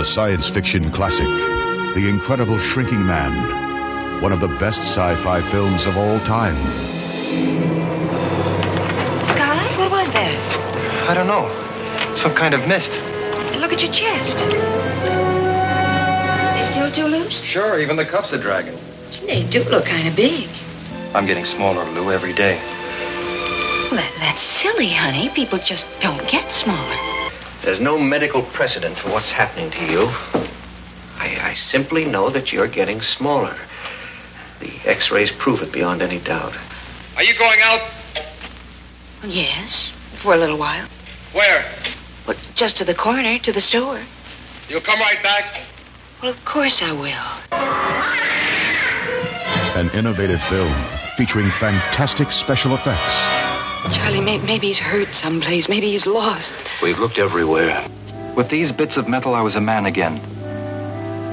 The science fiction classic, The Incredible Shrinking Man, one of the best sci fi films of all time. Sky, what was that? I don't know. Some kind of mist. Look at your chest. They still too loose? Sure, even the cuffs are dragging. They do look kind of big. I'm getting smaller, Lou, every day. Well, that, that's silly, honey. People just don't get smaller. There's no medical precedent for what's happening to you. I, I simply know that you're getting smaller. The x-rays prove it beyond any doubt. Are you going out? Yes, for a little while. Where? Well, just to the corner, to the store. You'll come right back? Well, of course I will. An innovative film featuring fantastic special effects. Charlie, may, maybe he's hurt someplace. Maybe he's lost. We've looked everywhere. With these bits of metal, I was a man again.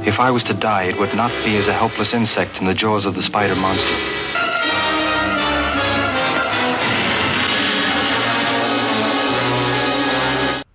If I was to die, it would not be as a helpless insect in the jaws of the spider monster.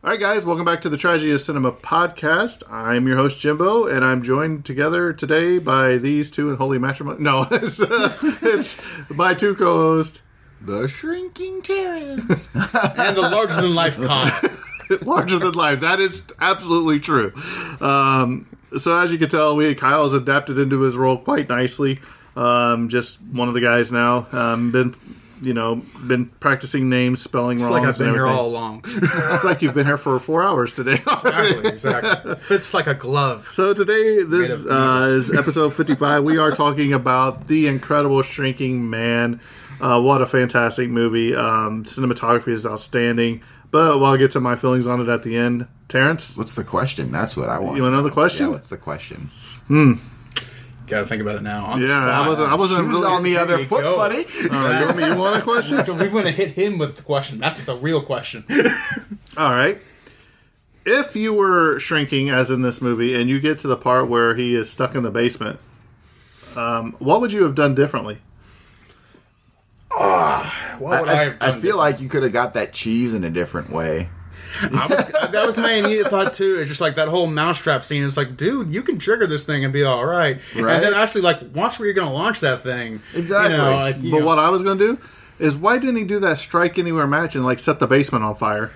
All right, guys, welcome back to the Tragedy of Cinema podcast. I'm your host, Jimbo, and I'm joined together today by these two in holy matrimony. No, it's, uh, it's my two co hosts, the Shrinking Terrence. and the larger than life con. larger than life. That is absolutely true. Um, so as you can tell, we Kyle has adapted into his role quite nicely. Um, just one of the guys now. Um, been you know been practicing names, spelling It's wrong. like I've been here all along. It's like you've been here for four hours today. exactly, exactly. Fits like a glove. So today, this uh, is episode 55. We are talking about The Incredible Shrinking Man. Uh, what a fantastic movie. Um, cinematography is outstanding. But while I'll get to my feelings on it at the end. Terrence, What's the question? That's what I want. You wanna know the question? Yeah, what's the question? Hmm. Got to think about it now. On the yeah, I wasn't. I wasn't Who's really. on the other foot, go. buddy? Uh, you, want me- you want a question? we want to hit him with the question. That's the real question. All right. If you were shrinking, as in this movie, and you get to the part where he is stuck in the basement, um, what would you have done differently? Ah, what would I, I, I feel like you could have got that cheese in a different way. I was, that was my immediate thought too. It's just like that whole mousetrap scene. It's like, dude, you can trigger this thing and be all right. Right. And then actually, like, watch where you're going to launch that thing. Exactly. You know, like, But know, what I was going to do is why didn't he do that strike anywhere match and like set the basement on fire?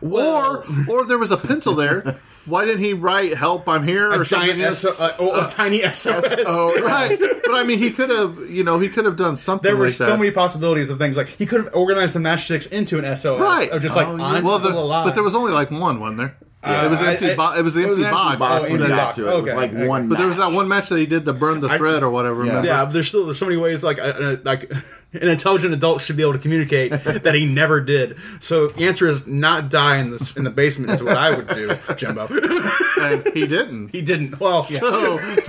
or or there was a pencil there. Why didn't he write "Help, I'm here" or a giant something? SO, uh, oh, a tiny SOS. Oh, right, but I mean, he could have, you know, he could have done something. There were like so that. many possibilities of things. Like he could have organized the matchsticks into an SOS, right? Of just like Oh, yeah. I'm well, still the- alive. but there was only like one, wasn't there? Uh, it was empty. I- bo- it was the It was empty empty box. box Oh, when you empty got box. to it. It was Okay, like okay. one. But there was that one match that he did to burn the thread or whatever. Remember? Yeah, but there's still there's so many ways like uh, uh, like an intelligent adult should be able to communicate that he never did. So the answer is not die in the in the basement is what I would do, Jimbo. and he didn't. he didn't. Well, yeah. So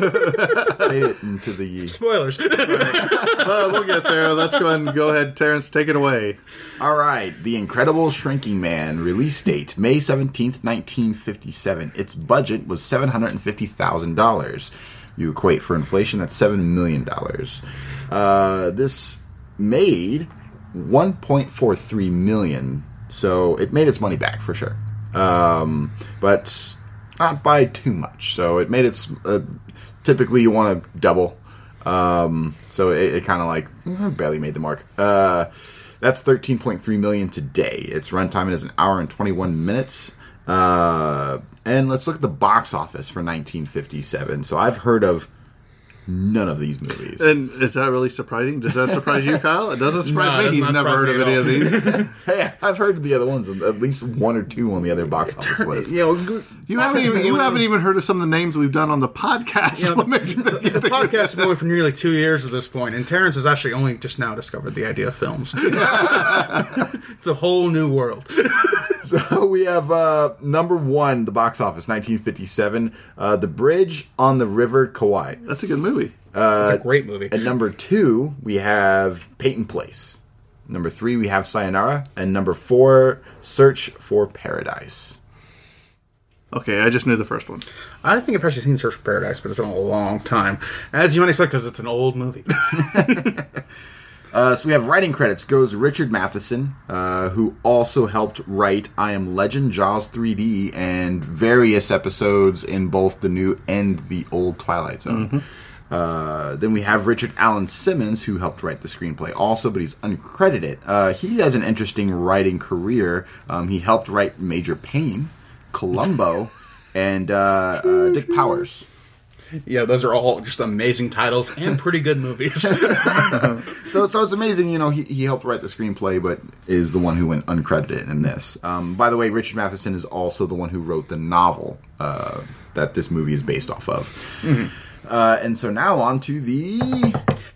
Made it into the. spoilers. uh, we'll get there. Let's go ahead and go ahead, Terrence. Take it away. All right, The Incredible Shrinking Man, release date May 17th, 1957. Its budget was $750,000. You equate for inflation, that's $7 million. Uh, this made 1.43 million, so it made its money back for sure. um, but not by too much. So it made its. Uh, typically, you want to double. Um, so it, it kind of like mm, barely made the mark. Uh, that's 13.3 million today. Its runtime is an hour and 21 minutes. Uh, and let's look at the box office for 1957. So I've heard of none of these movies. And is that really surprising? Does that surprise you, Kyle? It doesn't surprise No, me. He's never heard of any of these. hey, I've heard the other ones, at least one or two on the other box office list. You know, You haven't even you haven't even heard of some of the names we've done on the podcast. you know, What makes the, the podcast has been going for nearly two years at this point, and Terrence has actually only just now discovered the idea of films. it's a whole new world. So we have uh, number one, the box office, 1957, uh, The Bridge on the River Kwai. That's a good movie. it's a great movie. At number two, we have Peyton Place. Number three, we have Sayonara. And number four, Search for Paradise. Okay, I just knew the first one. I think I've actually seen Search for Paradise, but it's been a long time, as you might expect, because it's an old movie. Uh, so we have writing credits goes Richard Matheson, uh, who also helped write I Am Legend, Jaws 3D, and various episodes in both the new and the old Twilight Zone. Uh, then we have Richard Alan Simmons, who helped write the screenplay also, but he's uncredited. Uh, he has an interesting writing career. Um, he helped write Major Payne, Columbo, and uh, uh, Dick Powell. Yeah, those are all just amazing titles and pretty good movies. So, so it's amazing, you know, he, he helped write the screenplay, but is the one who went uncredited in this. Um, by the way, Richard Matheson is also the one who wrote the novel uh, that this movie is based off of. Uh, and so now on to the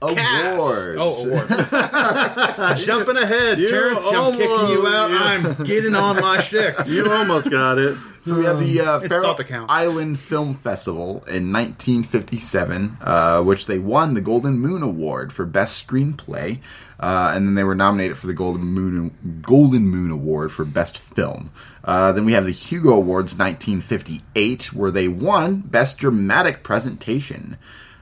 Cast. awards. Oh, awards. Jumping ahead, Terrence. I'm kicking you out. yeah. I'm getting on my shtick. You almost got it. So we have the uh, It's Faroe thought that counts. Island Film Festival in 1957, uh, which they won the Golden Moon Award for Best Screenplay, uh, and then they were nominated for the Golden Moon Golden Moon Award for Best Film. Uh, then we have the Hugo Awards 1958, where they won Best Dramatic Presentation.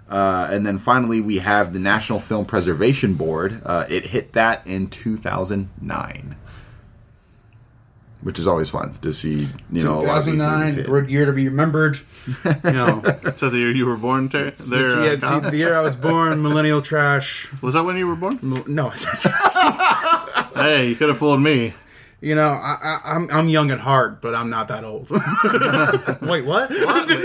Uh, and then finally, we have the National Film Preservation Board. Uh, it hit that in 2009 which is always fun to see. You know, a lot of these movies 2009, hit. good year to be remembered. You know, So the year you were born, Ter- it's, there, uh, yeah, it's the year I was born, millennial trash. was that when you were born? No, Hey, you could have fooled me. you know, I, I, I'm I'm young at heart, but I'm not that old. Wait, what? I think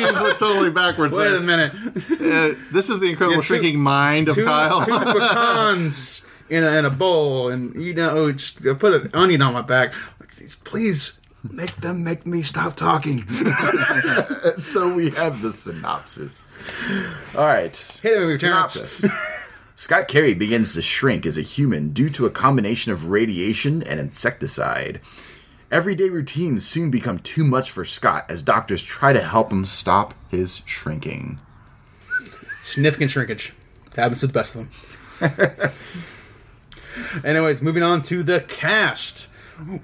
you just went totally backwards. Wait there. a minute. Uh, this is the incredible Yeah, two- shrinking mind of two, Kyle. two pecans in a, in a bowl, and you know, oh, just put an onion on my back. Please make them make me stop talking. so we have the synopsis. All right. Hit it with synopsis. Scott Carey begins to shrink as a human due to a combination of radiation and insecticide. Everyday routines soon become too much for Scott as doctors try to help him stop his shrinking. Significant shrinkage. Happens to the best of them. Anyways, moving on to the cast.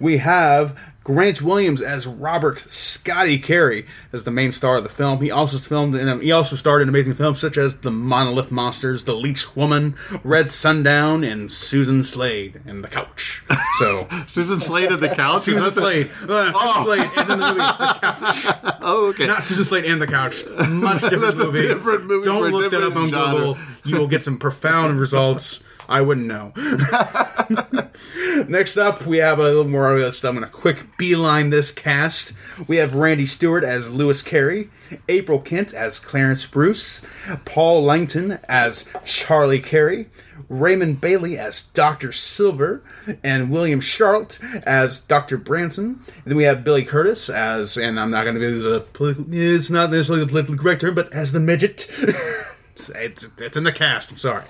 We have Grant Williams as Robert Scotty Carey as the main star of the film. He also filmed in he also starred in amazing films such as The Monolith Monsters, The Leech Woman, Red Sundown, and Susan Slade and The Couch. So Susan Slade at the couch. Susan Is that the- Slade, uh, Susan Slade, and then the movie The Couch. Oh, okay. Not Susan Slade and the Couch. Much different That's a movie. different movie Don't look that up on genre. Google. You will get some profound results. I wouldn't know. Next up, we have a little more of this. I'm going to quick beeline this cast. We have Randy Stuart as Lewis Carey, April Kent as Clarence Bruce, Paul Langton as Charlie Carey, Raymond Bailey as Dr. Silver, and William Schallert as Dr. Bramson. And then we have Billy Curtis as, and I'm not going to be, it's not necessarily the politically correct term, but as the midget. It's, it's, it's in the cast. I'm sorry.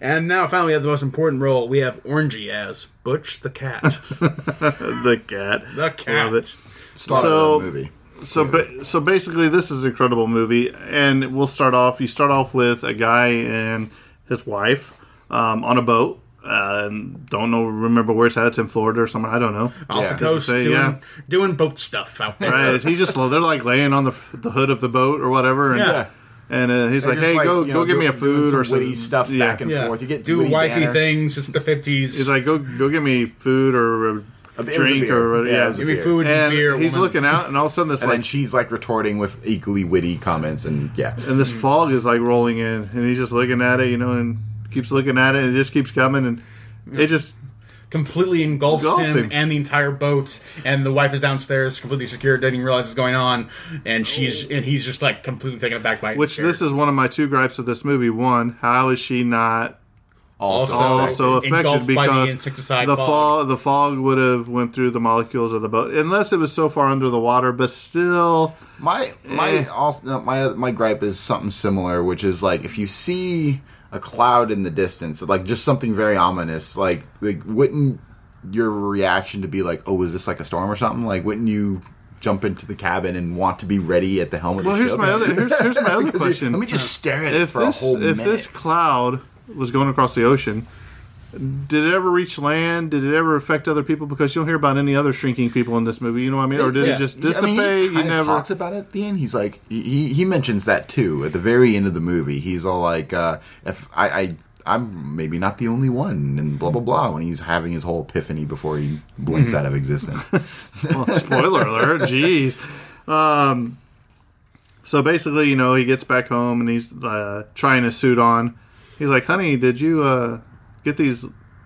And now, finally, we have the most important role. We have Orangey as Butch the cat. the cat. The cat. Love it. Star So- of the movie. So, ba- so basically, this is an incredible movie, and we'll start off. You start off with a guy and his wife um, on a boat. Uh, and don't know, remember where it's at. It's in Florida or somewhere. I don't know. Off Yeah. the coast, Say, doing, yeah. doing boat stuff out there. Right? He just they're like laying on the the hood of the boat or whatever. And, Yeah. And uh, he's They're like, "Hey, go you go get me a do- doing food some or some witty stuff yeah. back and Yeah. forth. You get Do witty wifey banter. things. It's the 50s. He's like, go go get me food or uh, A- it a drink beer. or Yeah, yeah. it a Give me beer. food and, and beer. he's woman. looking out, and all of a sudden this And like then she's like retorting with equally witty comments, and yeah, and this fog is like rolling in, and he's just looking at it, you know, and keeps looking at it, and it just keeps coming, and it just completely engulfs, Engulfs him, him. and the entire boat. And the wife is downstairs, completely secured, doesn't even realize what's going on. And she's and he's just like completely taken aback by it. which this is one of my two gripes of this movie. One, how is she not also, also affected Engulfed by the because the fog. fog the fog would have went through the molecules of the boat unless it was so far under the water, but still. My my Eh. also my my gripe is something similar, which is like if you see a cloud in the distance, like just something very ominous, like like wouldn't your reaction to be like, oh, is this like a storm or something? Like, wouldn't you jump into the cabin and want to be ready at the helm of the Well, here's ship? my other here's, here's my other question. Let me just stare at it if for this a whole if minute. this cloud was going across the ocean, did it ever reach land? Did it ever affect other people? Because you don't hear about any other shrinking people in this movie. You know what I mean? Or did Yeah. it just Yeah, I dissipate? mean, he you never. talks about it at the end. He's like, he he mentions that too at the very end of the movie. He's all like, uh, if I, I I'm maybe not the only one, and blah blah blah. When he's having his whole epiphany before he blinks Mm-hmm. out of existence. Well, spoiler alert! Jeez. Um, so basically, you know, he gets back home and he's uh, trying a suit on. He's like, "Honey, did you uh, get these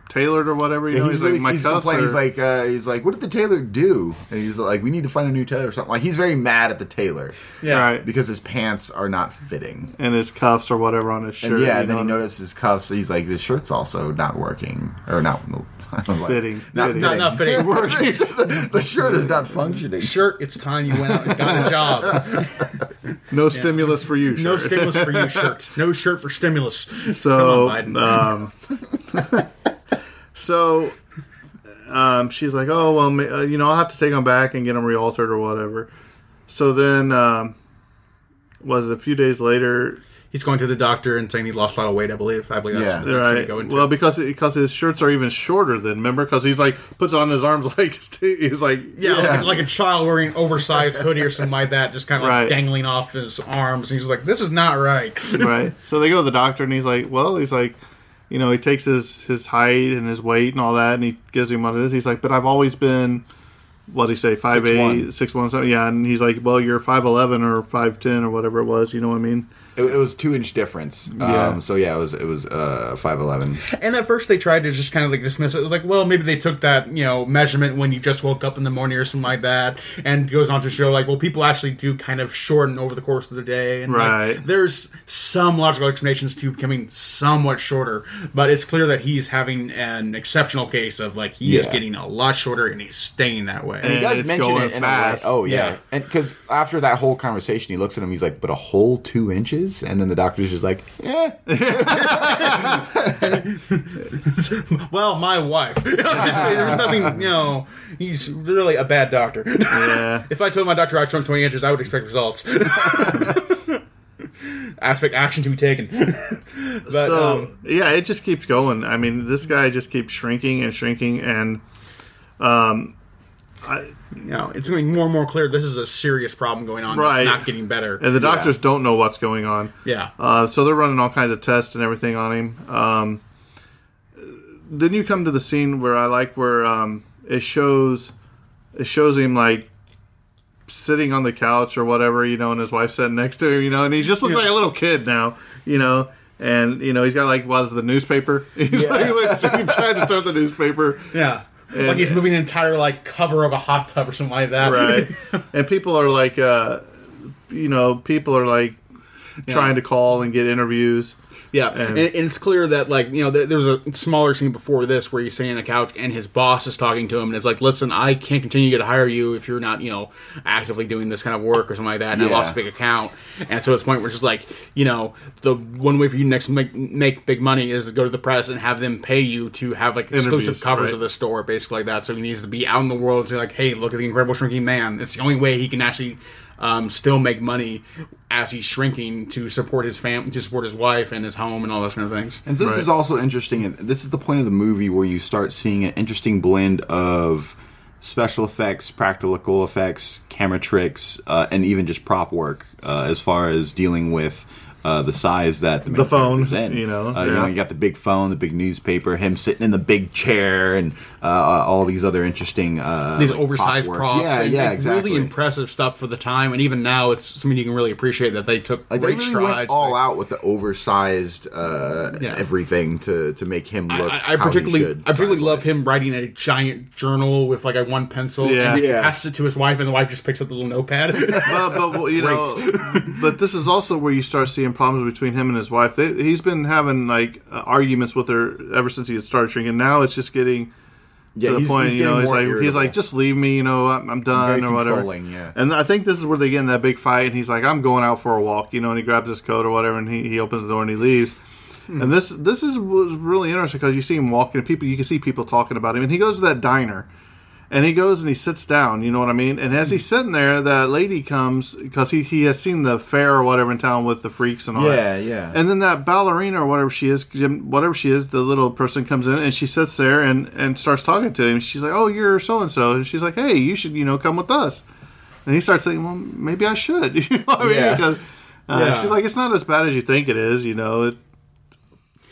tailored or whatever?" You know, he's really, like, "My he's cuffs complaining. He's like, uh, he's like, what did the tailor do? And he's like, we need to find a new tailor or something. Like he's very mad at the tailor Yeah. right, because his pants are not fitting. and his cuffs or whatever on his shirt. And yeah, and then he notices his cuffs. He's like, this shirt's also not working or not. I don't Fitting. Not Fitting. not not fitting. working. the shirt is not functioning. Shirt, it's time you went out and got a job. no stimulus for you. No stimulus for you, shirt. No shirt for stimulus. So, Come on, Biden. um, so um, she's like, "Oh well, uh, you know, I'll have to take them back and get them realtered or whatever." So then, um, was it a few days later? He's going to the doctor and saying he lost a lot of weight. I believe. I believe that's Yeah. scene Right. go into. Well, because because his shirts are even shorter than remember because he's like puts on his arms like he's like yeah, Like, like a child wearing an oversized hoodie or something like that, just kind of like dangling off his arms. And he's like, "This is not right." right. So they go to the doctor, and he's like, "Well, he's like, you know, he takes his his height and his weight and all that, and he gives him what it is. He's like, but I've always been, what do he say, five eight, 6'1". six something. Yeah, and he's like, well, you're five eleven or five ten or whatever it was. You know what I mean? It, it was two inch difference. Yeah. Um, so yeah, it was it was uh five eleven. And at first they tried to just kind of like dismiss it. It was like, well, maybe they took that, you know, measurement when you just woke up in the morning or something like that. And goes on to show like, well, people actually do kind of shorten over the course of the day. And like, Right. there's some logical explanations to becoming somewhat shorter, but it's clear that he's having an exceptional case of like he is getting a lot shorter and he's staying that way. And he does it's mention going it in fast. a way. Oh yeah, Yeah. and because after that whole conversation, he looks at him. He's like, "But a whole two inches," and then the doctor's just like, "Eh." well, my wife. It's just- there's nothing, you know. He's really a bad doctor. Yeah. if I told my doctor I shrunk 20 inches, I would expect results. Aspect action to be taken. but so um, yeah, it just keeps going. I mean, this guy just keeps shrinking and shrinking, and um, you know, it's becoming more and more clear this is a serious problem going on. Right. It's not getting better. and the doctors don't know what's going on. yeah. Uh, so they're running all kinds of tests and everything on him. Um, then you come to the scene where I like where um, it shows it shows him like sitting on the couch or whatever, you know, and his wife sitting next to him, you know, and he just looks like a little kid now, you know. And you know he's got like was the newspaper. He's like, like trying to turn the newspaper, Yeah. Like he's moving an entire like cover of a hot tub or something like that. right? and people are like, uh, you know, people are like trying to call and get interviews. Yeah, and, and it's clear that like you know there, there's a smaller scene before this where he's sitting on a couch and his boss is talking to him and is like, "Listen, I can't continue to hire you if you're not you know actively doing this kind of work or something like that." And I lost a big account, and so it's a point where it's just like you know the one way for you next make make big money is to go to the press and have them pay you to have like exclusive covers right. of the store, basically like that. So he needs to be out in the world and say like, "Hey, look at the incredible shrinking man." It's the only way he can actually. Um, still make money as he's shrinking to support his fam, to support his wife and his home and all those kind of things. And this Right. is also interesting. and This is the point of the movie where you start seeing an interesting blend of special effects, practical effects, camera tricks, uh, and even just prop work uh, as far as dealing with uh, the size that the, main The phone, in. you know, uh, you know, you got the big phone, the big newspaper, him sitting in the big chair, and uh, all these other interesting uh, these like, oversized prop props. Yeah, and, yeah, like, exactly. Really impressive stuff for the time, and even now, it's something you can really appreciate that they took Like they great really strides. went to- all out with the oversized uh, Yeah. everything to to make him I, look. I, I how he particularly, should, I particularly love him writing a giant journal with like a one pencil, Yeah. and he Yeah. passes it to his wife, and the wife just picks up the little notepad. but, but well, you know, but this is also where you start seeing problems between him and his wife. They, he's been having like uh, arguments with her ever since he had started drinking. Now it's just getting Yeah, to the he's- point. you know, he's like he's like just leave me. You know, I'm, I'm done or whatever. yeah. And I think this is where they get in that big fight. And he's like, I'm going out for a walk. You know, and he grabs his coat or whatever, and he, he opens the door and he leaves. Hmm. And this this is was really interesting because you see him walking, and people you can see people talking about him, and he goes to that diner. And he goes and he sits down, you know what I mean? And as he's sitting there, that lady comes because he, he has seen the fair or whatever in town with the freaks and all Yeah, that. yeah. And then that ballerina or whatever she is, whatever she is, the little person comes in and she sits there and, and starts talking to him. She's like, "Oh, you're so and so," and she's like, "Hey, you should you know come with us." And he starts thinking, "Well, maybe I should." You know what I mean? Yeah. Because, uh, Yeah. She's like, "It's not as bad as you think it is." You know, it,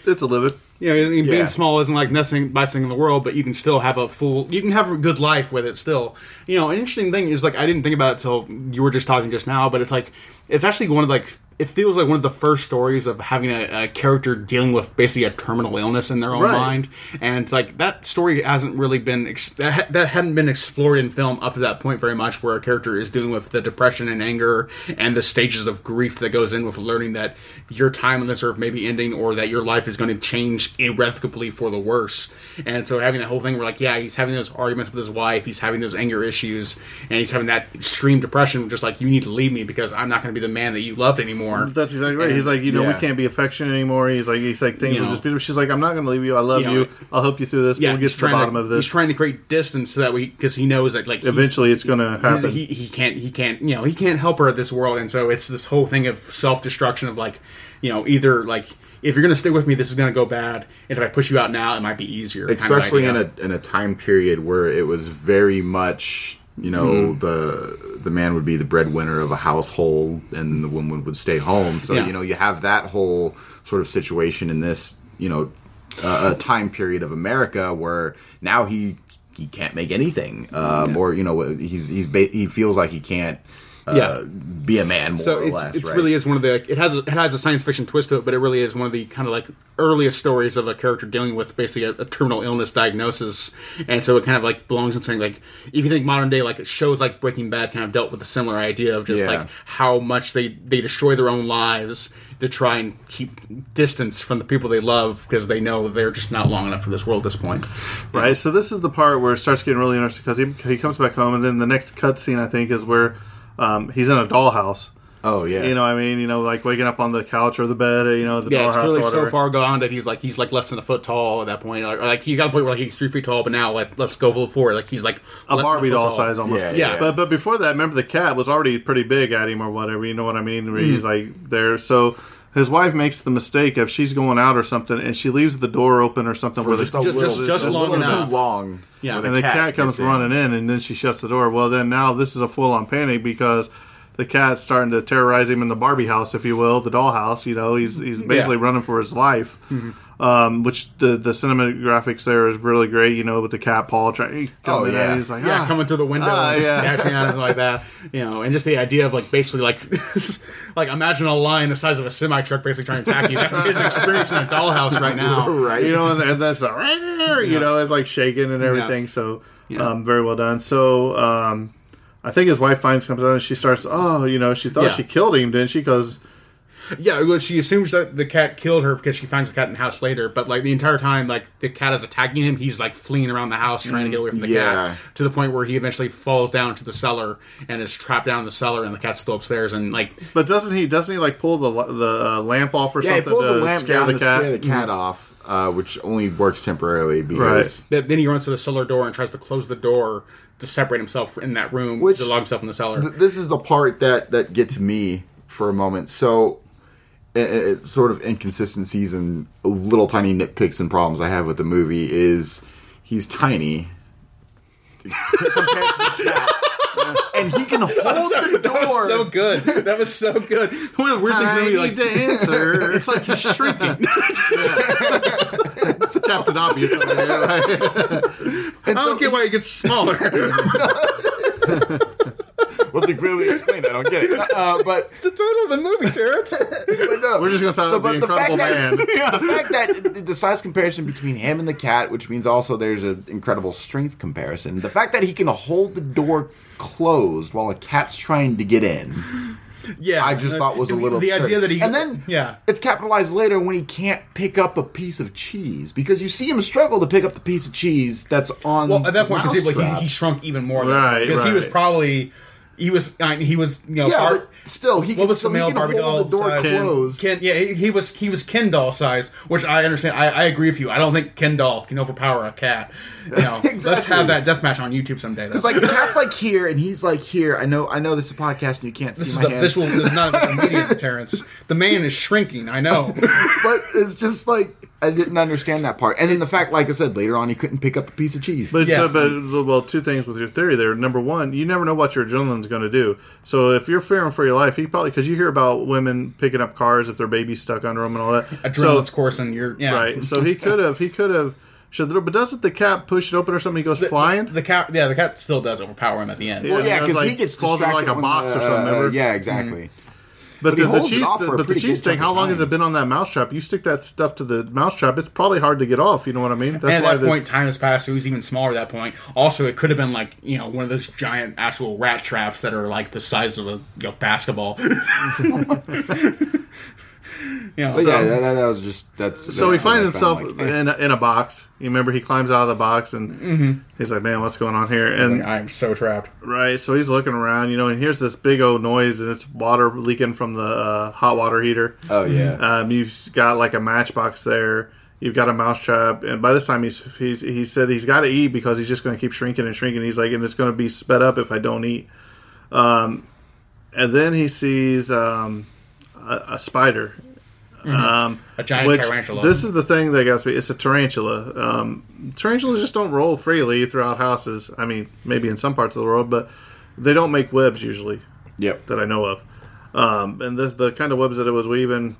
it's a living. You know, I mean, Yeah. being small isn't like nothing best thing in the world, but you can still have a full, you can have a good life with it still. You know, an interesting thing is like I didn't think about it till you were just talking just now, but it's like it's actually one of like it feels like one of the first stories of having a, a character dealing with basically a terminal illness in their own Right. mind, and like that story hasn't really been ex- that, ha- that hadn't been explored in film up to that point very much, where a character is dealing with the depression and anger and the stages of grief that goes in with learning that your time on this earth may be ending or that your life is going to change irrevocably for the worse. And so having that whole thing where like, yeah, he's having those arguments with his wife, he's having those anger issues, and he's having that extreme depression, just like you need to leave me because I'm not going to be the man that you loved anymore. That's exactly right. He's like, you know, Yeah. we can't be affectionate anymore. He's like, he's like, things You will know. just be. She's like, I'm not going to leave you. I love You you. I'll help you through this. yeah, we'll get he's to the trying bottom to, of this. He's trying to create distance so that we because he knows that like Eventually, it's going to happen. he, he can't he can't you know he can't help her at this world and so it's this whole thing of self-destruction of like you know either like if you're gonna stay with me this is gonna go bad and if i push you out now it might be easier kind of especially in a in a time period where it was very much you know Mm-hmm. the the man would be the breadwinner of a household and the woman would stay home so Yeah. you know you have that whole sort of situation in this you know uh, a time period of America where now he he can't make anything um, or you know he's he's ba- he feels like he can't Uh, yeah. be a man more so or it's, less it's right? really is one of the it has a, it has a science fiction twist to it but it really is one of the kind of like earliest stories of a character dealing with basically a, a terminal illness diagnosis and so it kind of like belongs in saying like if you think modern day like shows like breaking bad kind of dealt with a similar idea of just Yeah. like how much they they destroy their own lives to try and keep distance from the people they love because they know they're just not long enough for this world at this point Right. So this is the part where it starts getting really interesting because he, he comes back home, and then the next cutscene I think is where um, he's in a dollhouse. oh yeah You know, what I mean, you know, like waking up on the couch or the bed, you know, the Yeah, it's dollhouse really so far gone that he's like he's like less than a foot tall at that point. Or, like he got a point where like he's three feet tall, but now like let's go full forward. Like he's like a less than Barbie foot doll tall. size almost. Yeah, Yeah. But but before that, remember the cat was already pretty big at him or whatever. You know what I mean? Where Hmm. he's like there. So his wife makes the mistake of she's going out or something, and she leaves the door open or something For where just the a Just- little, just- just a long little enough. too long Yeah. and the cat, comes gets in. running in, and then she shuts the door. Well, then now this is a full on panic because the cat's starting to terrorize him in the Barbie house, if you will, the dollhouse. You know, he's he's basically running for his life. Um, which the the cinematographics there is really great. You know, with the cat paw trying. Oh, yeah. he's like Yeah, ah. coming through the window, Ah, and yeah. yeah. at him like that, you know, and just the idea of like basically like like imagine a lion the size of a semi truck basically trying to attack you. That's his experience in a dollhouse right now. right you know, and, that's the, you know, it's like shaking and everything. So, um, very well done. So, um, I think his wife finds comes out and she starts. Oh, you know, she thought Yeah. she killed him, didn't she? Because Yeah, well, she assumes that the cat killed her because she finds the cat in the house later. But like the entire time, like the cat is attacking him, he's like fleeing around the house trying to get away from the Yeah. cat. To the point where he eventually falls down to the cellar and is trapped down in the cellar, and the cat's still upstairs. And like, But doesn't he? Doesn't he like pull the the uh, lamp off or Yeah, he something pulls to the lamp scare down the to cat? scare the cat off, uh, which only works temporarily because th- then he runs to the cellar door and tries to close the door to separate himself in that room, Which- to lock himself in the cellar. th- this is the part that that gets me for a moment. So, i- i- it's sort of inconsistencies and little tiny nitpicks and problems I have with the movie is he's tiny compared to the cat. and he can hold the That was door. so good. That was so good. One of the weird things gonna be like dancer. it's like he's shrinking. it's Captain Obvious over here. Like, I don't get why he gets smaller. Wasn't clearly explained. I don't get it. Uh, but it's the title of the movie, Terrence. but no. We're just gonna talk about the Incredible Man. That, the fact that the size comparison between him and the cat, which means also there's an incredible strength comparison. The fact that he can hold the door closed while a cat's trying to get in. Yeah, I just thought was a little the absurd. idea that he and then yeah it's capitalized later when he can't pick up a piece of cheese because you see him struggle to pick up the piece of cheese that's on. Well, at that point, because like, he, he shrunk even more. than Right, because he was probably he was I mean, he was you know yeah, still, he what can, was so the he male can Barbie doll the door size? closed. Ken, yeah, he, he was he was Ken doll size, which I understand. I, I agree with you. I don't think Ken doll can overpower a cat. You know, let's have that death match on YouTube someday. though. Because like the cat's like here and he's like here. I know, I know this is a podcast and you can't this see is my a hands. visual. This is not a visual media, Terrence. The man is shrinking. I know. but it's just like I didn't understand that part. And then the fact, like I said, later on he couldn't pick up a piece of cheese. But, Yes. but, but well, two things with your theory there. Number one, you never know what your adrenaline's going to do. So if you're fearing for your life, he probably because you hear about women picking up cars if their baby's stuck under them and all that. Adrenaline's coursing. You're yeah. right. So he could have. He could have. Should but doesn't the cat push it open or something? He goes flying. The, the cat, yeah, the cat still does overpower him at the end. well, yeah, it was because he gets falls into like a when box or something, remember? yeah, exactly. Mm-hmm. But, But the, the cheese, the, but the cheese thing. How of long has it been on that mousetrap? You stick that stuff to the mousetrap, it's probably hard to get off. You know what I mean? That's and at why that this- point, time has passed. It was even smaller at that point. Also, it could have been like you know one of those giant actual rat traps that are like the size of a you know, basketball. you know, so- yeah, that, that, that was just that's. So he that's what finds himself like, in, a, in a box. You remember he climbs out of the box and he's like, "Man, what's going on here?" And I am so trapped. right, so he's looking around, you know, and here's this big old noise, and it's water leaking from the uh, hot water heater. Oh yeah. Um, you've got like a matchbox there. You've got a mousetrap, and by this time he's, he's he said he's got to eat because he's just going to keep shrinking and shrinking. He's like, and it's going to be sped up if I don't eat. Um, and then he sees um, a, a spider. Um, A giant tarantula. This is the thing that got me. It's a tarantula. Um, tarantulas just don't roll freely throughout houses. I mean, maybe in some parts of the world, but they don't make webs usually yep. that I know of. Um, and this the kind of webs that it was weaving.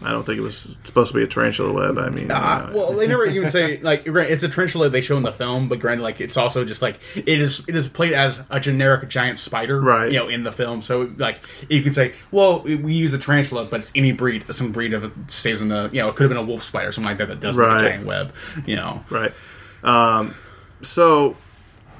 I don't think it was supposed to be a tarantula web. I mean, uh, well, they never even say like it's a tarantula they show in the film, but granted, like it's also just like it is. It is played as a generic giant spider, Right. You know, in the film, so like you can say, well, we use a tarantula, but it's any breed, some breed of it stays in the you know, it could have been a wolf spider, or something like that that does make Right. a giant web, you know. right. Um, so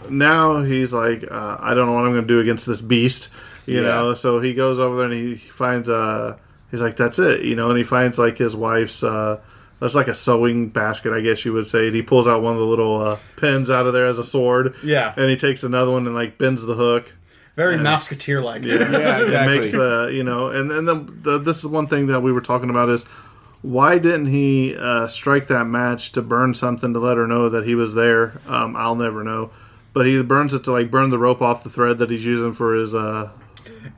now he's like, uh, I don't know what I'm going to do against this beast, you Yeah. know. So he goes over there and he finds uh he's like, that's it, you know, and he finds like his wife's. uh there's like a sewing basket, I guess you would say. And he pulls out one of the little uh, pins out of there as a sword. Yeah. And he takes another one and like bends the hook. Very musketeer like. Yeah, it exactly. makes uh, you know and and the, the, this is one thing that we were talking about is why didn't he uh, strike that match to burn something to let her know that he was there um, i'll never know but he burns it to like burn the rope off the thread that he's using for his uh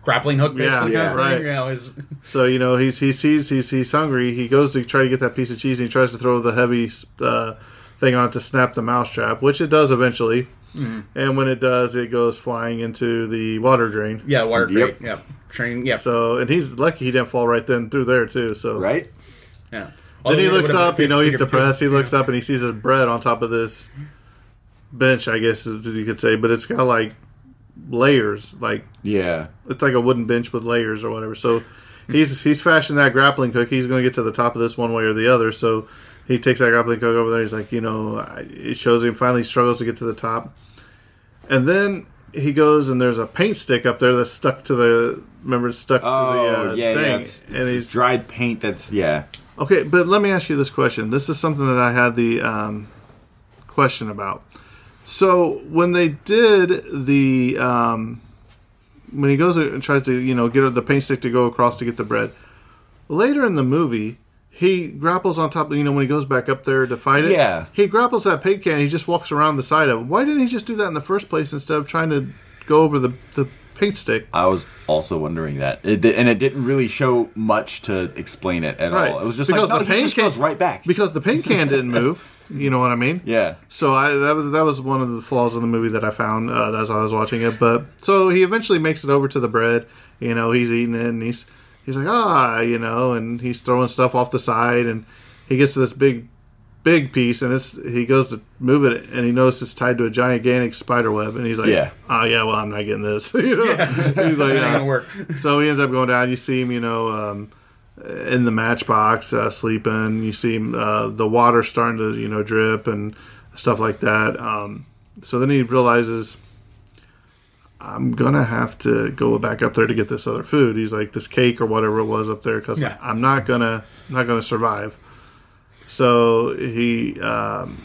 grappling hook, basically. Yeah, kind of right. thing, You know, is so you know he's he sees he's he's hungry he goes to try to get that piece of cheese and he tries to throw the heavy uh, thing on it to snap the mousetrap which it does eventually and when it does it goes flying into the water drain yeah, water Yep. grate. Yep. Train. Yeah. so and he's lucky he didn't fall right then through there too so right. yeah. Then he looks up, you know, he's bigger depressed. He too. looks up and he sees his bread on top of this bench, I guess you could say, but it's got like layers, like Yeah. it's like a wooden bench with layers or whatever. So he's he's fashioned that grappling hook. He's going to get to the top of this one way or the other. So he takes that grappling hook over there. He's like, you know, it shows him finally struggles to get to the top, and then he goes and there's a paint stick up there that's stuck to the remember it's stuck Oh to the uh, yeah, thing, yeah. It's, and it's he's dried paint. That's yeah. Okay, but let me ask you this question. This is something that I had the um, question about. So when they did the um, when he goes and tries to you know get the paint stick to go across to get the bread, later in the movie he grapples on top. Of, You know when he goes back up there to fight it, Yeah. he grapples that paint can. He just walks around the side of it. Why didn't he just do that in the first place instead of trying to go over the the paint stick? I was also wondering that, it, and it didn't really show much to explain it at Right. all. It was just Because like no, the he paint just can- goes right back. Because the paint can didn't move. You know what I mean? Yeah. So I that was that was one of the flaws in the movie that I found uh, as I was watching it. But so he eventually makes it over to the bread. You know, he's eating it and he's he's like ah, you know, and he's throwing stuff off the side and he gets to this big big piece and it's he goes to move it and he notices it's tied to a gigantic spider web and he's like Yeah. oh yeah well i'm not getting this you know he's like That "Nah." gonna work. so he ends up going down you see him you know um, in the matchbox uh, sleeping you see uh, the water starting to you know drip and stuff like that um, so then he realizes i'm gonna have to go back up there to get this other food he's like this cake or whatever it was up there because Yeah. i'm not gonna not gonna survive so he um,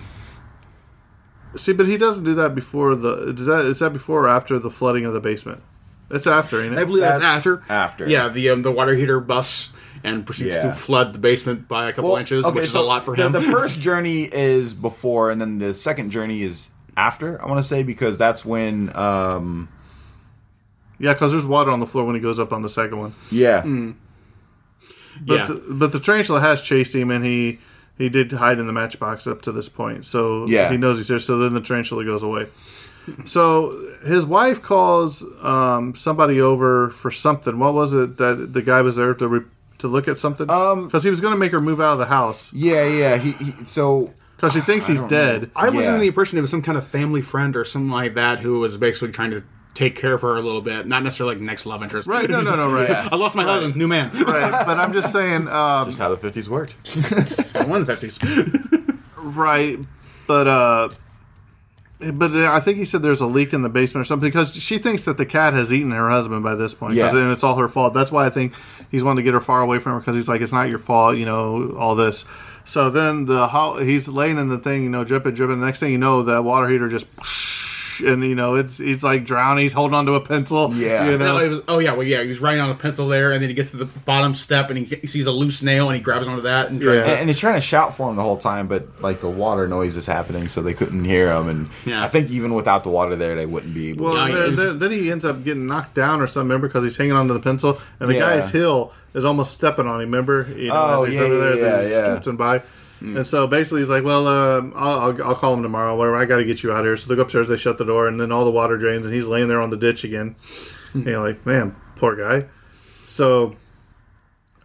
see, but he doesn't do that before the. Is that is that before or after the flooding of the basement? It's after, ain't it? I believe that's, That's after. after. Yeah, the um, the water heater busts and proceeds Yeah. to flood the basement by a couple inches, which is a lot for him. The, the first journey is before, and then the second journey is after. I want to say because that's when, um, Yeah, because there's water on the floor when he goes up on the second one. yeah, But yeah. the, but the tarantula has chased him, and he he did hide in the matchbox up to this point. So Yeah. he knows he's there. So then the tarantula goes away. So his wife calls um, somebody over for something. What was it that the guy was there to re- to look at something? Um, because he was going to make her move out of the house yeah, yeah. He, he so because she thinks he's don't dead. I was Yeah. under the impression it was some kind of family friend or something like that who was basically trying to take care of her a little bit, not necessarily like next love interest. Right? No, no, no. Right. I lost my husband, new man. Right. But I'm just saying. Um, just how the fifties worked. One of the fifties. Right, but uh, but uh, I think he said there's a leak in the basement or something because she thinks that the cat has eaten her husband by this point. Yeah. then it's all her fault. That's why I think he's wanting to get her far away from her because he's like, it's not your fault, you know, all this. So then the he's laying in the thing, you know, dripping, dripping. The next thing you know, the water heater just. And you know it's he's like drowning. He's holding onto a pencil. Yeah. you know. No, it was. Oh yeah, well yeah, he was writing on a pencil there, and then he gets to the bottom step, and he, he sees a loose nail, and he grabs onto that and tries Yeah. and, and he's trying to shout for him the whole time, but like the water noise is happening, so they couldn't hear him. And Yeah. I think even without the water there, they wouldn't be able. Well, Yeah, then, he's- then, then he ends up getting knocked down or something, remember, because he's hanging onto the pencil, and the Yeah. guy's heel is almost stepping on him, remember? You know, Oh, as he's yeah, over there, yeah, as he's yeah, yeah. By. And so basically, he's like, "Well, um, I'll, I'll, call him tomorrow. Whatever. I got to get you out here." So they go upstairs, they shut the door, and then all the water drains, and he's laying there on the ditch again. And you're like, "Man, poor guy." So,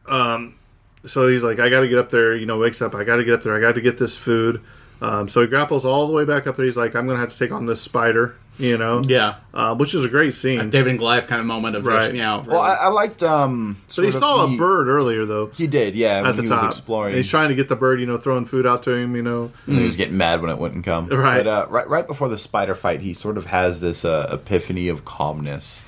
um, so he's like, "I got to get up there." You know, wakes up. I got to get up there. I got to get this food. Um, so he grapples all the way back up there. He's like, "I'm gonna have to take on this spider." You know, Yeah, uh, which is a great scene. David and Goliath kind of moment of Right. just, you know. Well, I, I liked. um but he saw the- a bird earlier, though, He did, yeah. at when the he top. was exploring, And he's trying to get the bird, you know, throwing food out to him. You know, and he was getting mad when it wouldn't come. Right. But uh, right, right before the spider fight, he sort of has this uh, epiphany of calmness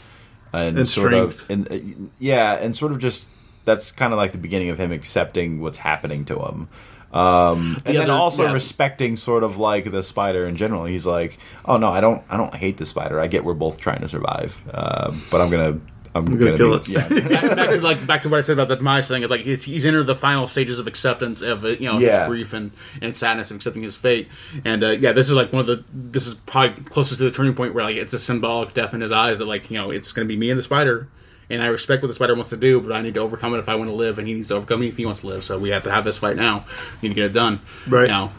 and, And sort strength. of, and uh, yeah, and sort of just that's kind of like the beginning of him accepting what's happening to him. Um, and then other- also yeah. respecting sort of like the spider in general. He's like, "Oh no, I don't, I don't hate the spider. I get we're both trying to survive, uh, but I'm gonna, I'm, gonna gonna, kill be- it." Yeah, back, back to like back to what I said about the demise thing. It's like he's, he's entered the final stages of acceptance of you know Yeah. his grief and, and sadness and accepting his fate. And uh, yeah, this is like one of the this is probably closest to the turning point where like it's a symbolic death in his eyes that like you know it's going to be me and the spider. And I respect what the spider wants to do, but I need to overcome it if I want to live, and he needs to overcome me if he wants to live. So we have to have this fight now. We need to get it done Right. now.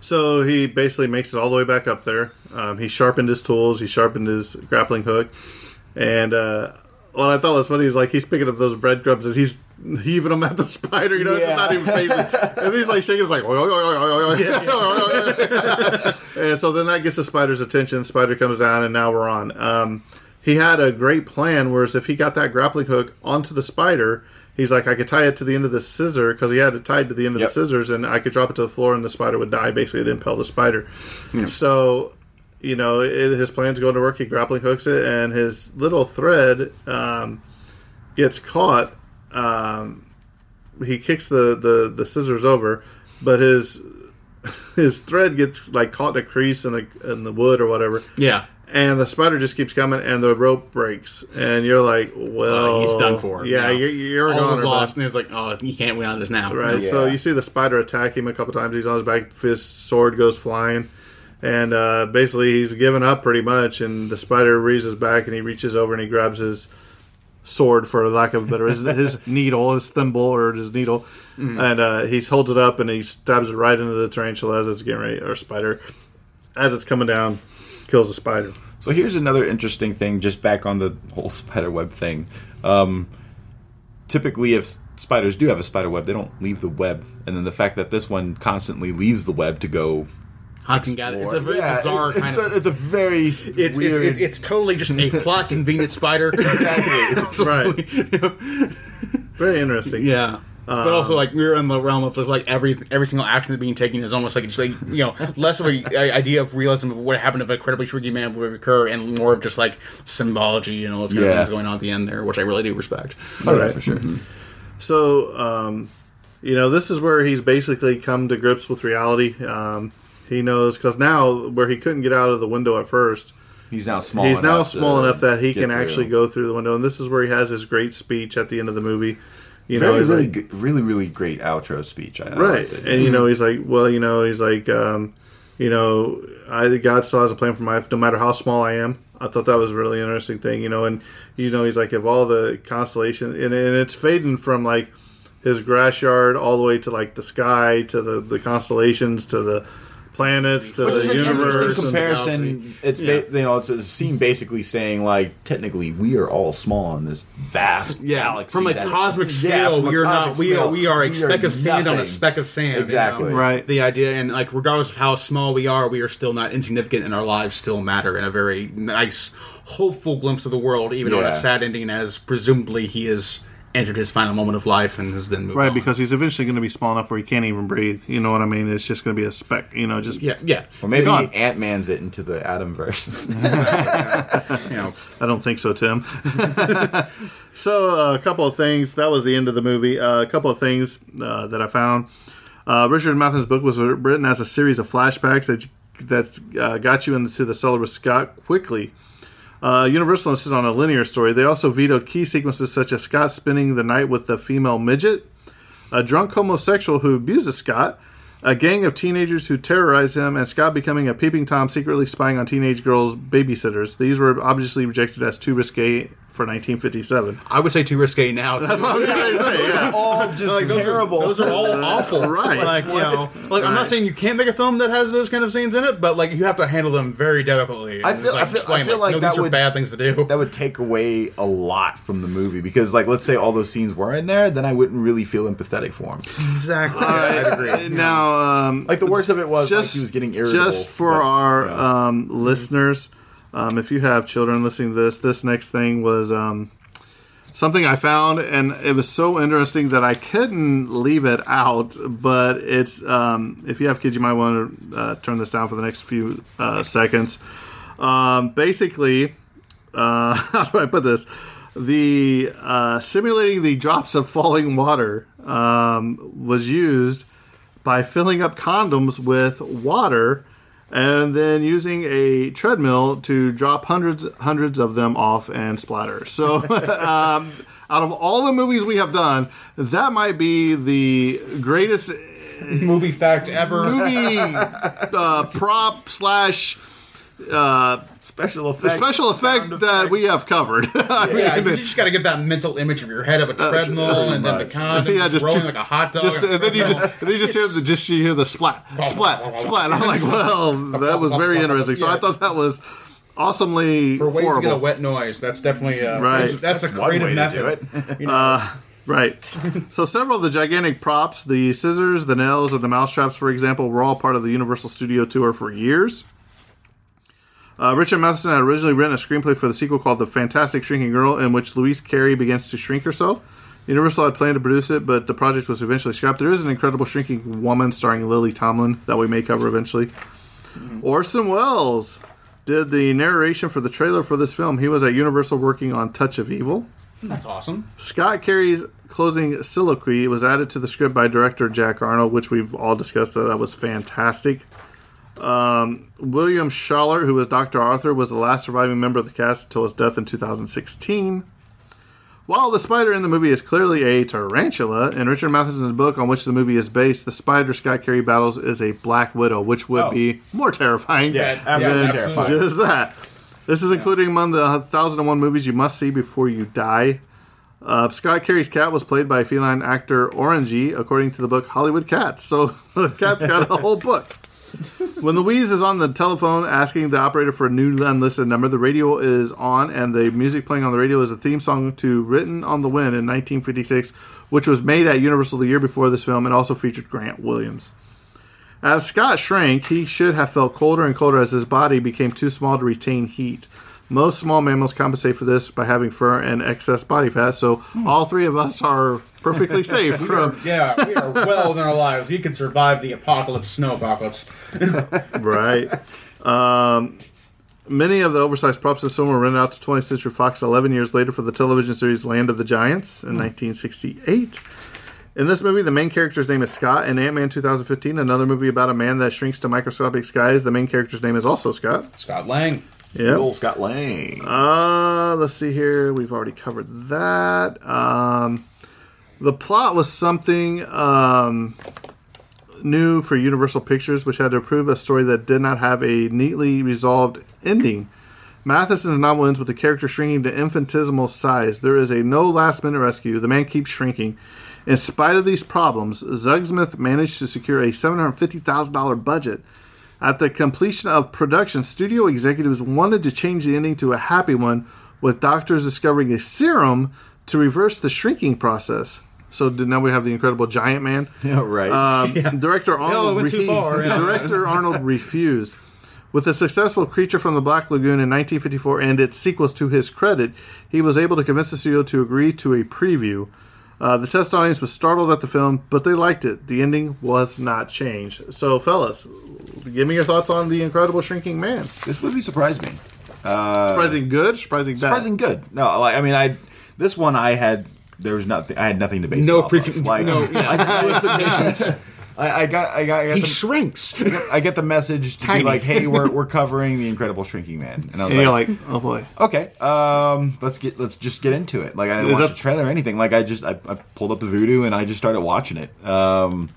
So he basically makes it all the way back up there. Um, he sharpened his tools. He sharpened his grappling hook, and uh, what I thought was funny is like he's picking up those breadcrumbs and he's heaving them at the spider. You know, Yeah. not even phasing. and he's like shaking. It's like, "Oi, oi, oi, oi, oi, oi." and so then that gets the spider's attention. Spider comes down, and now we're on. Um, he had a great plan. Whereas if he got that grappling hook onto the spider. He's like, I could tie it to the end of the scissor because he had it tied to the end of Yep. the scissors, and I could drop it to the floor, and the spider would die. Basically, it impale the spider. So, you know, it, his plan's going to work. He grappling hooks it, and his little thread um, gets caught. Um, he kicks the, the, the scissors over, but his his thread gets like caught in a crease in the in the wood or whatever, Yeah, and the spider just keeps coming, and the rope breaks, and you're like, well, Uh, he's done for. Yeah, Yeah. you're, you're all gone. was lost, and he's like, oh, you can't win on this now. Right. So you see the spider attack him a couple times. He's on his back. His sword goes flying, and uh, basically he's given up pretty much. And the spider reaches back and he reaches over and he grabs his sword, for lack of a better, his, his needle, his thimble or his needle, and uh, he holds it up and he stabs it right into the tarantula as it's getting ready, or spider, as it's coming down, kills a spider. So here's another interesting thing, just back on the whole spider web thing. Um, typically, if spiders do have a spider web, they don't leave the web, and then the fact that this one constantly leaves the web to go. Hunt and gather. It's a very Yeah, bizarre it's, kind it's of. A, it's a very it's, it's, weird. it's, it's totally just a plot convenient spider. exactly. Right. Very interesting. Yeah. But also, like we're in the realm of just, like every every single action that's being taken is almost like just like you know less of a, a idea of realism of what happened if an incredibly shrinking man would occur, and more of just like symbology, you know, what's kind of things going on at the end there, which I really do respect. Yeah, Right. for sure. So, um, you know, this is where he's basically come to grips with reality. Um, he knows because now where he couldn't get out of the window at first, He's now small. he's now enough small enough that he can through. actually go through the window. And this is where he has his great speech at the end of the movie. You know, really, like, good, really, really great outro speech. I, right, and you know, he's like, well, you know, he's like, um, you know, I God still has a plan for my life, no matter how small I am. I thought that was a really interesting thing, you know, and you know, he's like, of all the constellation, and, and it's fading from like his grass yard all the way to like the sky to the the constellations to the planets to Which the is an universe. interesting and- comparison. It's ba- you know it's a scene basically saying like technically we are all small in this vast galaxy. from a that- cosmic Yeah, scale, from a we are not. cosmic We are scale, we are a speck of sand on a nothing. speck of sand. you know? Exactly. Right. The idea, and like regardless of how small we are, we are still not insignificant, and our lives still matter in a very nice, hopeful glimpse of the world, even on Yeah. a sad ending, as presumably he has entered his final moment of life and has then moved Right, on. because he's eventually going to be small enough where he can't even breathe. You know what I mean? It's just going to be a speck. You know, just yeah, yeah, Or maybe Gone. Ant Man's it into the Atom verse. you know, I don't think so, Tim. so, uh, a couple of things. That was the end of the movie. Uh, a couple of things uh, that I found. Uh, Richard Matheson's book was written as a series of flashbacks that that's uh, got you into the cellar with Scott quickly. Uh, Universal insisted on a linear story. They also vetoed key sequences such as Scott spending the night with the female midget, a drunk homosexual who abuses Scott, a gang of teenagers who terrorize him, and Scott becoming a peeping Tom secretly spying on teenage girls' babysitters. These were obviously rejected as too risque for 1957. I would say too risque now. That's what I was going to say. Yeah. all just Like, those terrible. Are, those are all awful, Right. Like you know, like I'm not saying you can't make a film that has those kind of scenes in it, but like you have to handle them very delicately. I feel- just, I feel- I feel like no, that these are bad things to do. that would take away a lot from the movie because, like, let's say all those scenes were in there, then I wouldn't really feel empathetic for him. exactly. I'd agree. Now, um, Like the worst of it was just like he was getting irritable. Just for but, our yeah. um, listeners, um, if you have children listening to this, this next thing was um, something I found, and it was so interesting that I couldn't leave it out. But it's um, if you have kids, you might want to uh, turn this down for the next few uh, seconds. Um, basically, uh, how do I put this? The uh, simulating the drops of falling water um, was used by filling up condoms with water and then using a treadmill to drop hundreds hundreds of them off and splatter. So, um, out of all the movies we have done, that might be the greatest Movie fact ever. movie uh, prop slash Uh, special effects, special effect that we have covered. Yeah, you just got to get that mental image of your head of a uh, treadmill and then the much. condom Yeah, just, just- rolling like a hot dog. Just, on and then you just, and then you just hear the just you hear the splat, splat, splat. And I'm like, well, that was very interesting. So I thought that was awesomely For ways to get a wet noise, that's definitely uh, Right. That's, a one creative way to do method. it. You know, uh, Right. so several of the gigantic props, the scissors, the nails, and the mousetraps, for example, were all part of the Universal Studio tour for years. Uh, Richard Matheson had originally written a screenplay for the sequel called The Fantastic Shrinking Girl, in which Louise Carey begins to shrink herself. Universal had planned to produce it, but the project was eventually scrapped. There is an incredible shrinking woman starring Lily Tomlin that we may cover eventually. Orson Welles did the narration for the trailer for this film. He was at Universal working on Touch of Evil. that's awesome. Scott Carey's closing soliloquy was added to the script by director Jack Arnold, which we've all discussed. That that was fantastic. Um, William Schallert, who was Dr. Arthur, was the last surviving member of the cast until his death in 2016. While the spider in the movie is clearly a tarantula, in Richard Matheson's book on which the movie is based, the spider Scott Carey battles is a black widow, which would Oh. be more terrifying Yeah, than absolutely terrifying. just that. This is including among the 1001 movies you must see before you die. Uh, Scott Carey's cat was played by feline actor Orangey, according to the book Hollywood Cats. So the cat's got a whole book. When Louise is on the telephone asking the operator for a new unlisted number, the radio is on, and the music playing on the radio is a theme song to Written on the Wind in 1956, which was made at Universal the year before this film and also featured Grant Williams. As Scott shrank, he should have felt colder and colder as his body became too small to retain heat. Most small mammals compensate for this by having fur and excess body fat, so all three of us are perfectly safe from yeah, we are well in our lives. We can survive the apocalypse, snow apocalypse. right. Um, many of the oversized props in this film were rented out to 20th Century Fox 11 years later for the television series Land of the Giants in 1968. In this movie, the main character's name is Scott. In Ant Man 2015, another movie about a man that shrinks to microscopic size, the main character's name is also Scott. Scott Lang. Yeah. Old Scott Lang. Uh, let's see here. We've already covered that. Um, the plot was something um, new for Universal Pictures, which had to approve a story that did not have a neatly resolved ending. Matheson's novel ends with the character shrinking to infinitesimal size. There is a no last minute rescue. The man keeps shrinking. In spite of these problems, Zugsmith managed to secure a $750,000 budget. At the completion of production, studio executives wanted to change the ending to a happy one, with doctors discovering a serum to reverse the shrinking process. So now we have the Incredible Giant Man. Yeah, right. Um, Director Arnold. went too far, yeah. Director Arnold refused. With a successful Creature from the Black Lagoon in 1954 and its sequels to his credit, he was able to convince the studio to agree to a preview. Uh, the test audience was startled at the film, but they liked it. The ending was not changed. So, fellas, give me your thoughts on the Incredible Shrinking Man. this movie surprised me. surprising good, surprising bad. Surprising good. No, like I mean, I this one I had there was nothing. I had nothing to base. No pre- of. like no, I no expectations. I, I got I got I got, He the, shrinks. I get- I get the message to Tiny. be like, hey, we're, we're covering the Incredible Shrinking Man, and I was And like, you're like, oh boy. okay, um, let's get let's just get into it. Like I didn't Is watch that- the trailer or anything. Like I just I, I pulled up the Vudu and I just started watching it. Um,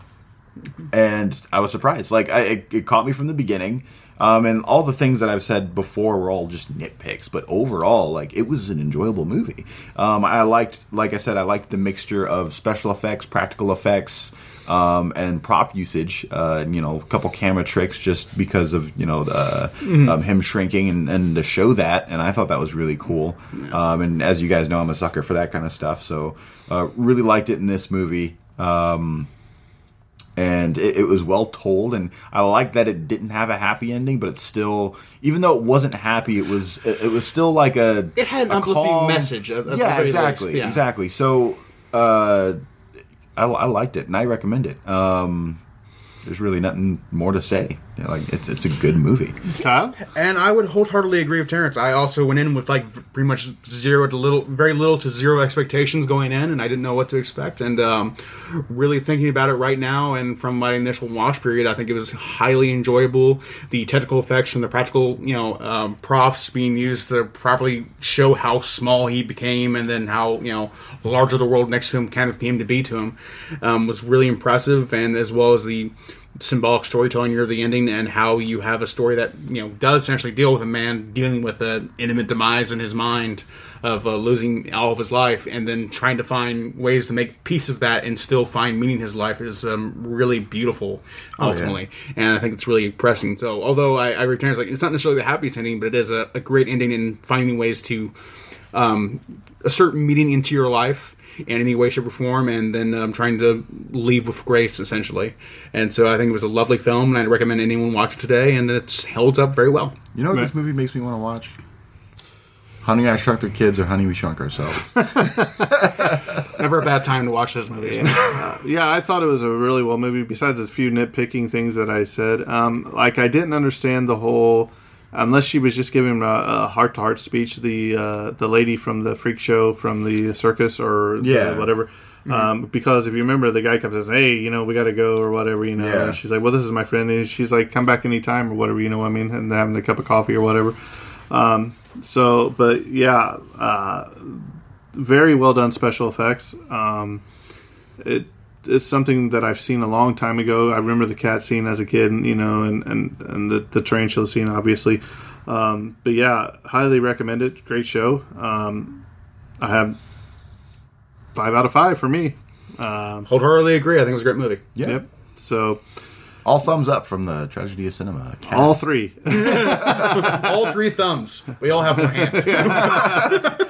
and I was surprised. Like I, it, it caught me from the beginning. Um, and all the things that I've said before were all just nitpicks, but overall, like it was an enjoyable movie. Um, I liked, like I said, I liked the mixture of special effects, practical effects, um, and prop usage. Uh, and, you know, a couple camera tricks just because of you know the, um, him shrinking and, and to show that. And I thought that was really cool. Um, and as you guys know, I'm a sucker for that kind of stuff. So uh, really liked it in this movie. Um, and it, it was well told and i like that it didn't have a happy ending but it's still even though it wasn't happy it was it, it was still like a It had an uplifting message, at- at the yeah exactly yeah. exactly. So uh I, I liked it and i recommend it. Um there's really nothing more to say You know, like it's it's a good movie Kyle? And I would wholeheartedly agree with Terrence. I also went in with like pretty much zero to little, very little to zero expectations going in, and I didn't know what to expect. And um, really thinking about it right now, and from my initial watch period, I think it was highly enjoyable. The technical effects and the practical, you know, um, props being used to properly show how small he became, and then how you know larger the world next to him kind of came to be to him, um, was really impressive. And as well as the symbolic storytelling near the ending and how you have a story that you know does essentially deal with a man dealing with an intimate demise in his mind of uh, losing all of his life and then trying to find ways to make peace of that and still find meaning in his life is um, really beautiful ultimately. And i think it's really pressing. So although i, I return it's like it's not necessarily the happiest ending but it is a, a great ending in finding ways to um, assert meaning into your life in any way, shape, or form, and then um, trying to leave with grace, essentially. And so I think it was a lovely film, and I'd recommend anyone watch it today, and it holds up very well. you know what this movie makes me want to watch honey i shrunk the kids or honey we shrunk ourselves Never a bad time to watch those movies. Yeah, I thought it was a really well movie. Besides a few nitpicking things that I said, um, like I didn't understand the whole, unless she was just giving a heart to heart speech. The uh, the lady from the freak show from the circus or Yeah. whatever. Um, because if you remember, the guy comes and says, "Hey, you know, we got to go" or whatever, you know. Yeah. And she's like, "Well, this is my friend," and she's like, "Come back anytime" or whatever, you know what I mean, and they're having a cup of coffee or whatever. Um, so, but yeah, uh, very well done special effects. Um, it it's something that I've seen a long time ago. I remember the cat scene as a kid, and, you know, and and and the the tarantula scene, obviously. Um, but yeah, highly recommend it. Great show. Um, I have five out of five for me. Um, Wholeheartedly agree. I think it was a great movie. Yeah. Yep. So All thumbs up from the Tragedy of Cinema. Cast. all three. All three thumbs. We all have one hand.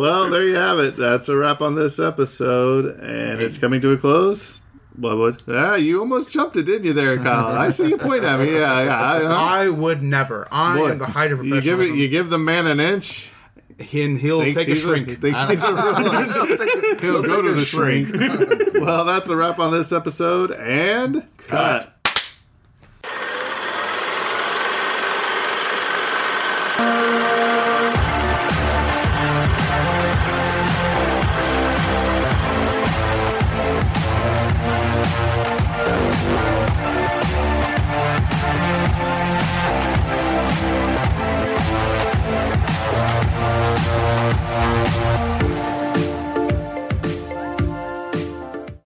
well, there you have it. That's a wrap on this episode, and it's coming to a close. What? What? Ah, you almost jumped it, didn't you, there, Kyle? I see you point at me. Yeah, yeah. I, I would never. I Boy, am the height of you give it. You give the man an inch. and he'll thinks take a shrink. thinks he's a real- He'll go to the shrink. well, that's a wrap on this episode, and cut.